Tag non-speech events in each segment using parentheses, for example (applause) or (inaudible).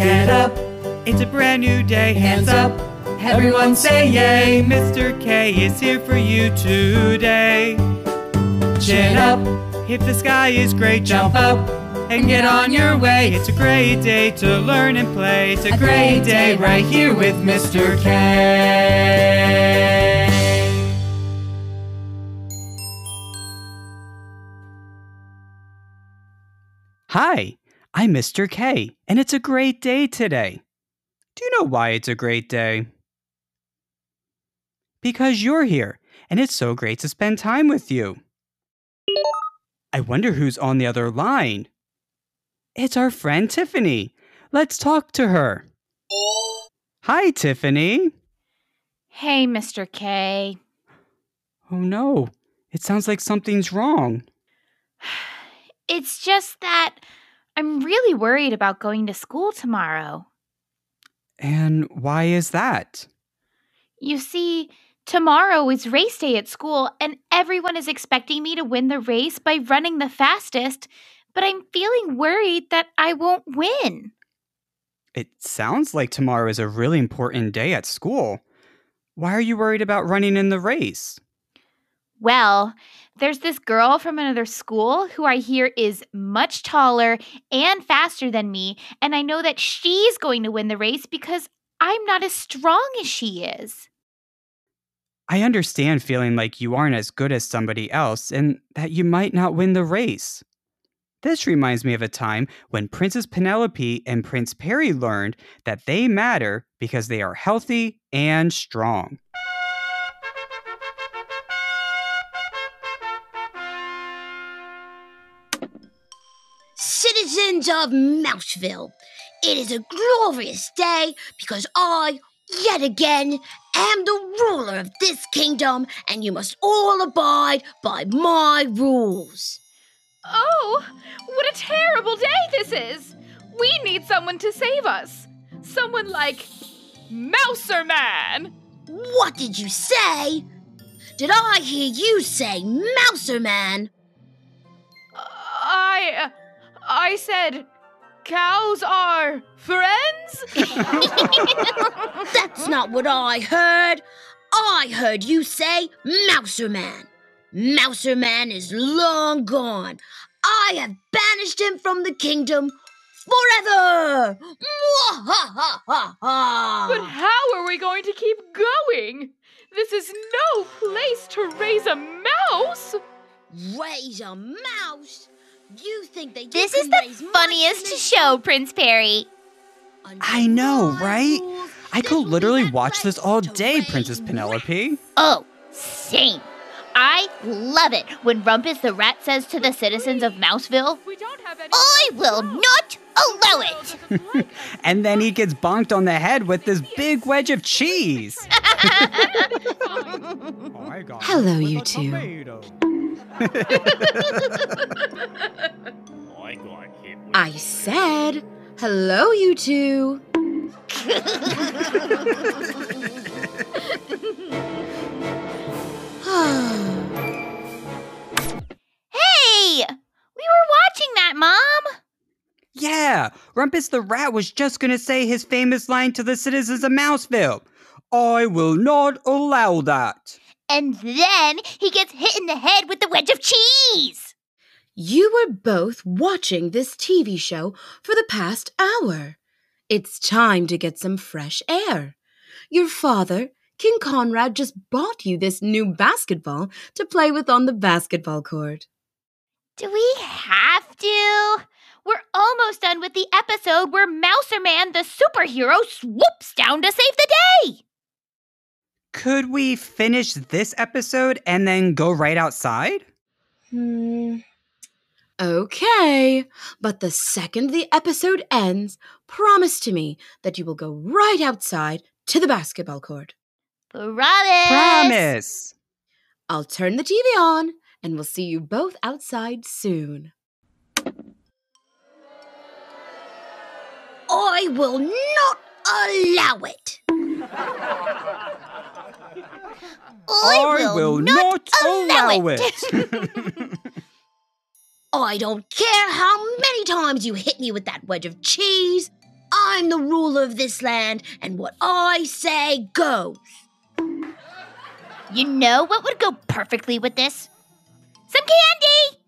Get up, it's a brand new day. Hands up, everyone say yay. Mr. Kay is here for you today. Chin up, if the sky is gray, jump up and get on your way. It's a great day to learn and play. It's a, great day right here with Mr. Kay. Hi, I'm Mr. Kay, and it's a great day today. Do you know why it's a great day? Because you're here, and it's so great to spend time with you. I wonder who's on the other line. It's our friend Tiffany. Let's talk to her. Hi, Tiffany. Hey, Mr. Kay. Oh no, it sounds like something's wrong. (sighs) It's just that I'm really worried about going to school tomorrow. And why is that? You see, tomorrow is race day at school, and everyone is expecting me to win the race by running the fastest, but I'm feeling worried that I won't win. It sounds like tomorrow is a really important day at school. Why are you worried about running in the race? Well, there's this girl from another school who I hear is much taller and faster than me, and I know that she's going to win the race because I'm not as strong as she is. I understand feeling like you aren't as good as somebody else and that you might not win the race. This reminds me of a time when Princess Penelope and Prince Perry learned that they matter because they are healthy and strong. Citizens of Mouseville, it is a glorious day because I, yet again, am the ruler of this kingdom and you must all abide by my rules. Oh, what a terrible day this is! We need someone to save us. Someone like Mouserman! What did you say? Did I hear you say Mouserman? I. I said. Cows are friends? (laughs) (laughs) That's not what I heard. I heard you say Mouserman. Mouserman is long gone. I have banished him from the kingdom forever. but how are we going to keep going? This is no place to raise a mouse. Raise a mouse? You think that you This can is the raise funniest mice show, Prince Perry. I know, right? I could literally watch this all day, Princess Penelope. Oh, same. I love it when Rumpus the Rat says to the citizens of Mouseville, We don't have any. I will not allow it. (laughs) And then he gets bonked on the head with this big wedge of cheese. (laughs) Oh Hello, you two. I said, hello, you two. (laughs) Hey! We were watching that, Mom! Yeah, Rumpus the Rat was just gonna say his famous line to the citizens of Mouseville. I will not allow that. And then he gets hit in the head with the wedge of cheese! You were both watching this TV show for the past hour. It's time to get some fresh air. Your father, King Conrad, just bought you this new basketball to play with on the basketball court. Do we have to? We're almost done with the episode where Mouserman, the superhero swoops down to save the day! Could we finish this episode and then go right outside? Hmm. Okay, but the second the episode ends, promise to me that you will go right outside to the basketball court. Promise! Promise. I'll turn the TV on and we'll see you both outside soon. I will not allow it. (laughs) I will, not, allow, it. (laughs) I don't care how many times you hit me with that wedge of cheese. I'm the ruler of this land, and what I say goes. You know what would go perfectly with this? Some candy!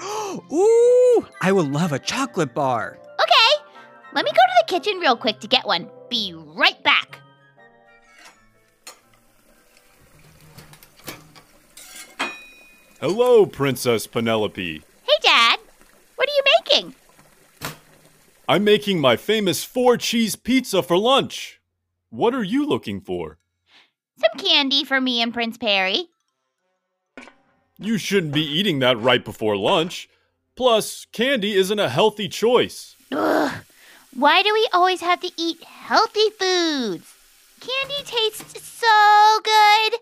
(gasps) Ooh, I would love a chocolate bar. Okay, let me go to the kitchen real quick to get one. Be right back. Hello, Princess Penelope. Hey, Dad. What are you making? I'm making my famous four cheese pizza for lunch. What are you looking for? Some candy for me and Prince Perry. You shouldn't be eating that right before lunch. Plus, candy isn't a healthy choice. Ugh. Why do we always have to eat healthy foods? Candy tastes so good.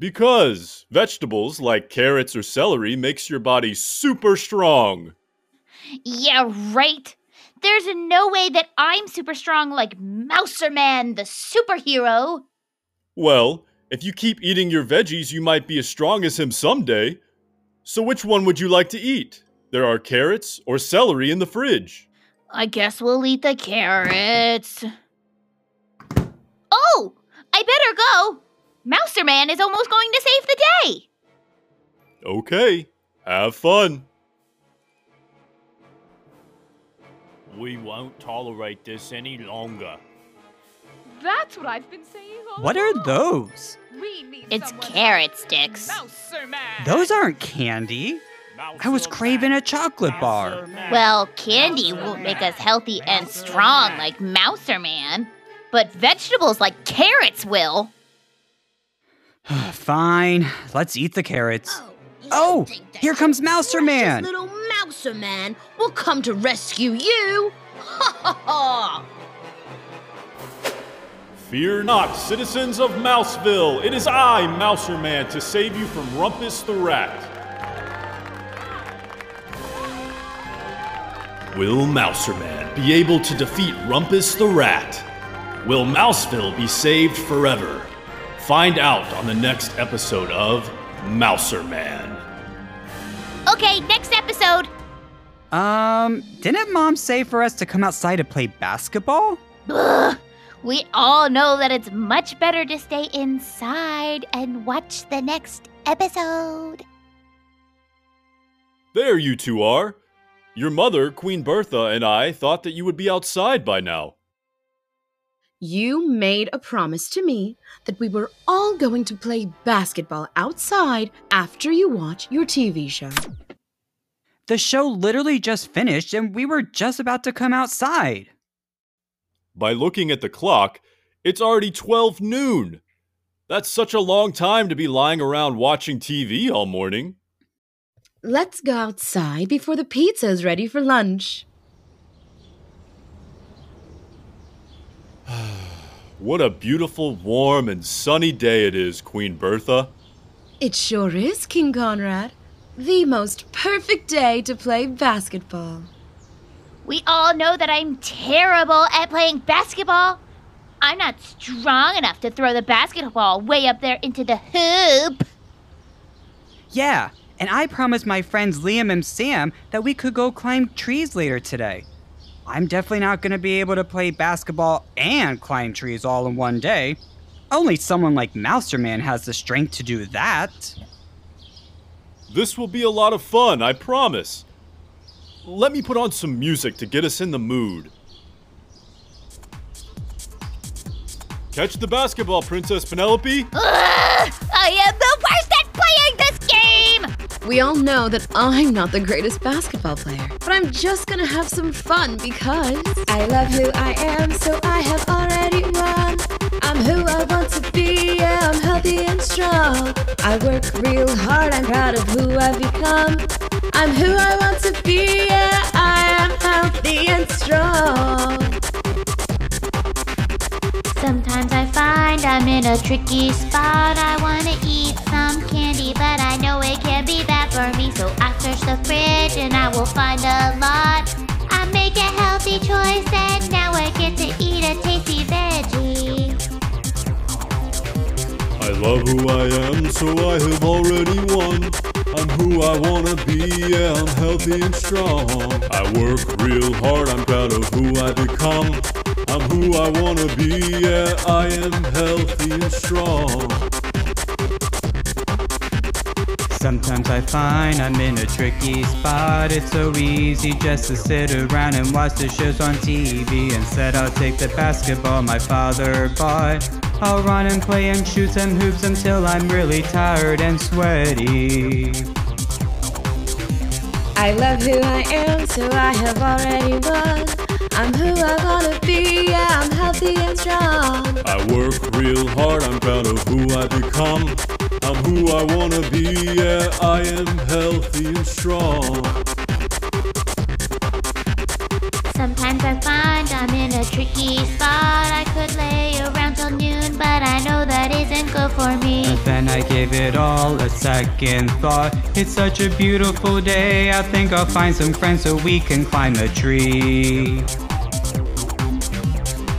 Because vegetables like carrots or celery makes your body super strong. Yeah, right. There's no way that I'm super strong like Mouserman, the superhero. Well, if you keep eating your veggies, you might be as strong as him someday. So which one would you like to eat? There are carrots or celery in the fridge. I guess we'll eat the carrots. Oh, I better go. Mouserman is almost going to save the day. Okay, have fun. We won't tolerate this any longer. That's what I've been saying all What are along. those? We need It's carrot else. sticks. Mouserman. Those aren't candy. I was craving a chocolate bar. Well, candy won't make us healthy and strong like Mouserman, but vegetables like carrots will. (sighs) Fine, let's eat the carrots. Oh, Oh, here comes Mouserman. Little Mouserman will come to rescue you. Ha ha ha! Fear not, citizens of Mouseville. It is I, Mouserman, to save you from Rumpus the Rat. Will Mouserman be able to defeat Rumpus the Rat? Will Mouseville be saved forever? Find out on the next episode of Mouserman. Okay, next episode. Um, didn't mom say for us to come outside to play basketball? Ugh. We all know that it's much better to stay inside and watch the next episode. There you two are. Your mother, Queen Bertha, and I thought that you would be outside by now. You made a promise to me that we were all going to play basketball outside after you watch your TV show. The show literally just finished and we were just about to come outside. By looking at the clock, it's already 12 noon. That's such a long time to be lying around watching TV all morning. Let's go outside before the pizza is ready for lunch. (sighs) What a beautiful, warm, and sunny day it is, Queen Bertha. It sure is, King Conrad. The most perfect day to play basketball. We all know that I'm terrible at playing basketball. I'm not strong enough to throw the basketball way up there into the hoop. Yeah, and I promised my friends Liam and Sam that we could go climb trees later today. I'm definitely not going to be able to play basketball and climb trees all in one day. Only someone like Mouserman has the strength to do that. This will be a lot of fun, I promise. Let me put on some music to get us in the mood. Catch the basketball, Princess Penelope. Ugh, I am the We all know that I'm not the greatest basketball player, but I'm just gonna have some fun because I love who I am, so I have already won. I'm who I want to be, yeah, I'm healthy and strong. I work real hard, I'm proud of who I've become. I'm who I want to be, yeah, I am healthy and strong. Sometimes I find I'm in a tricky spot. I wanna eat for me. So I search the fridge and I will find a lot. I make a healthy choice and now I get to eat a tasty veggie. I love who I am, so I have already won. I'm who I wanna be, yeah, I'm healthy and strong. I work real hard, I'm proud of who I become. I'm who I wanna be, yeah, I am healthy and strong. Sometimes I find I'm in a tricky spot. It's so easy just to sit around and watch the shows on TV. Instead, I'll take the basketball my father bought. I'll run and play and shoot some hoops until I'm really tired and sweaty. I love who I am, so I have already won. I'm who I wanna be, yeah, I'm healthy and strong. I work real hard, I'm proud of who I become. I'm who I wanna be, yeah, I am healthy and strong. Sometimes I find I'm in a tricky spot. I could lay around till noon, but I know that isn't good for me. But then I gave it all a second thought. It's such a beautiful day. I think I'll find some friends so we can climb a tree.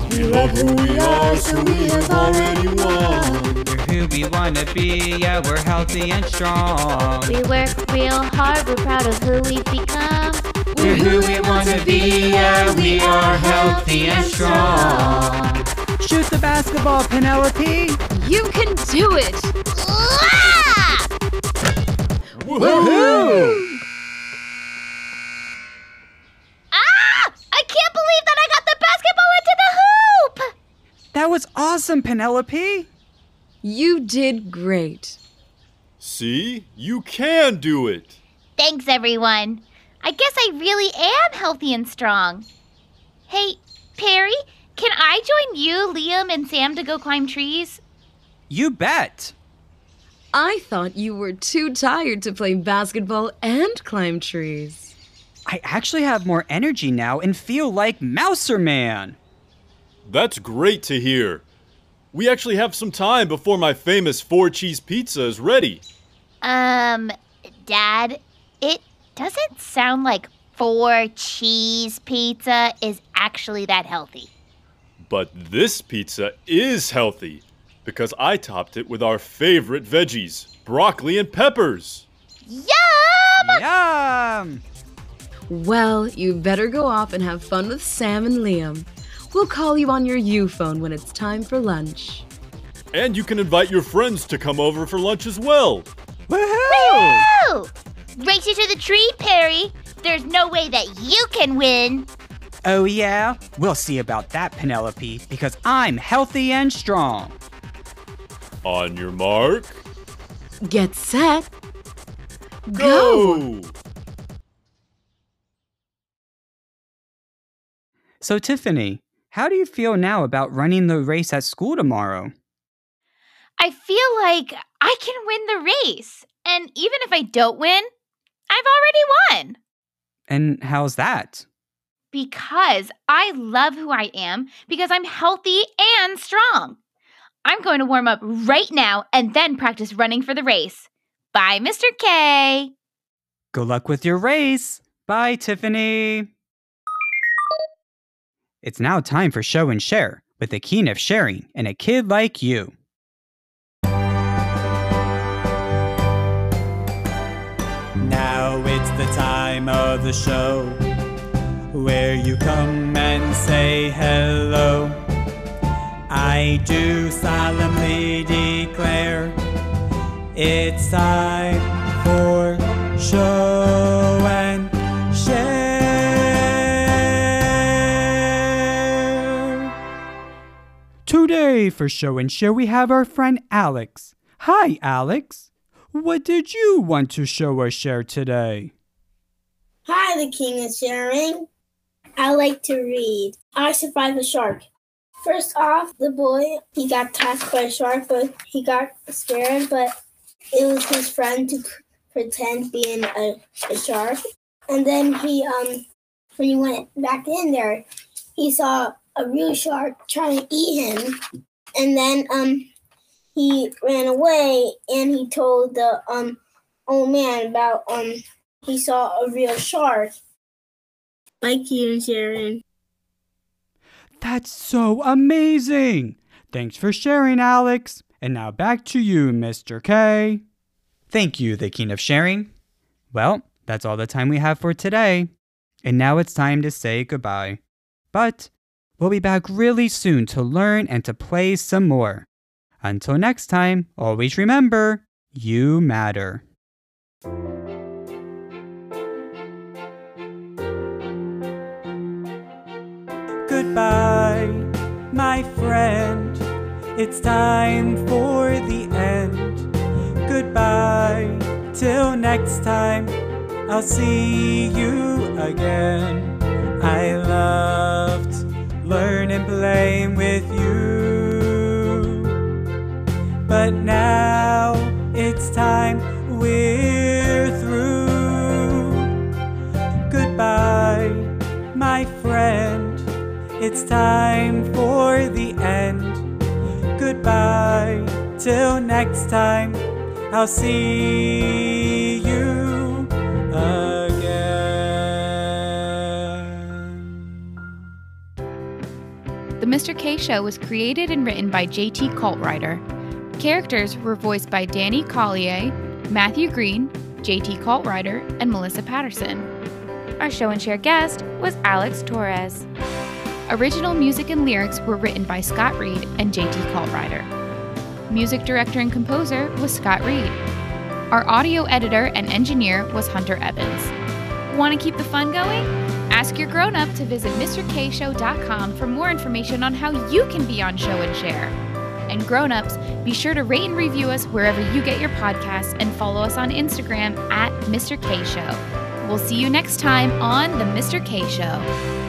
We love who we are, so we have already won. We're who we wanna be, yeah, we're healthy and strong. We work real hard, we're proud of who we've become. We're who we wanna be, yeah, we are healthy and strong. Shoot the basketball, Penelope! You can do it! Ah! Woohoo! Ah! I can't believe that I got the basketball into the hoop! That was awesome, Penelope! You did great. See? You can do it! Thanks, everyone. I guess I really am healthy and strong. Hey, Perry, can I join you, Liam, and Sam to go climb trees? You bet! I thought you were too tired to play basketball and climb trees. I actually have more energy now and feel like Mouserman! That's great to hear. We actually have some time before my famous four cheese pizza is ready. Um, Dad, it doesn't sound like four cheese pizza is actually that healthy. But this pizza is healthy because I topped it with our favorite veggies broccoli and peppers. Yum! Yum! Well, you better go off and have fun with Sam and Liam. We'll call you on your U phone when it's time for lunch. And you can invite your friends to come over for lunch as well. Woohoo! Woo! Race you to the tree, Perry. There's no way that you can win. Oh, yeah? We'll see about that, Penelope, because I'm healthy and strong. On your mark, Get set. Go! go! So, Tiffany, how do you feel now about running the race at school tomorrow? I feel like I can win the race. And even if I don't win, I've already won. And how's that? Because I love who I am, because I'm healthy and strong. I'm going to warm up right now and then practice running for the race. Bye, Mr. Kay. Good luck with your race. Bye, Tiffany. It's now time for show and share with the King of Sharing and a kid like you. Now it's the time of the show where you come and say hello. I do solemnly declare it's time for show and share we have our friend Alex. Hi Alex. What did you want to show or share today? Hi, the king is sharing. I like to read. I survived a shark. First off, the boy, he got attacked by a shark, but he got scared, but it was his friend to pr- pretend being a, a shark. And then he, um, when he went back in there, he saw a real shark trying to eat him. And then, um, he ran away and he told the, um, old man about, um, he saw a real shark. Mikey and Sharon. That's so amazing! Thanks for sharing, Alex. And now back to you, Mr. Kay. Thank you, the King of Sharing. Well, that's all the time we have for today. And now it's time to say goodbye. But we'll be back really soon to learn and to play some more. Until next time, always remember you matter. Goodbye, my friend. It's time for the end. Goodbye, till next time. I'll see you again. I loved learning playing with you. But now it's time we're through. Goodbye, my friend. It's time for the end. Goodbye, till next time. I'll see Mr. Kay Show was created and written by JT Cultwriter. Characters were voiced by Danny Collier, Matthew Green, JT Cultwriter, and Melissa Patterson. Our show and share guest was Alex Torres. Original music and lyrics were written by Scott Reed and JT Cultwriter. Music director and composer was Scott Reed. Our audio editor and engineer was Hunter Evans. Want to keep the fun going? Ask your grown up to visit MrKShow.com for more information on how you can be on Show and Share. And grown ups, be sure to rate and review us wherever you get your podcasts and follow us on Instagram at Mr. Kay Show. We'll see you next time on The Mr. Kay Show.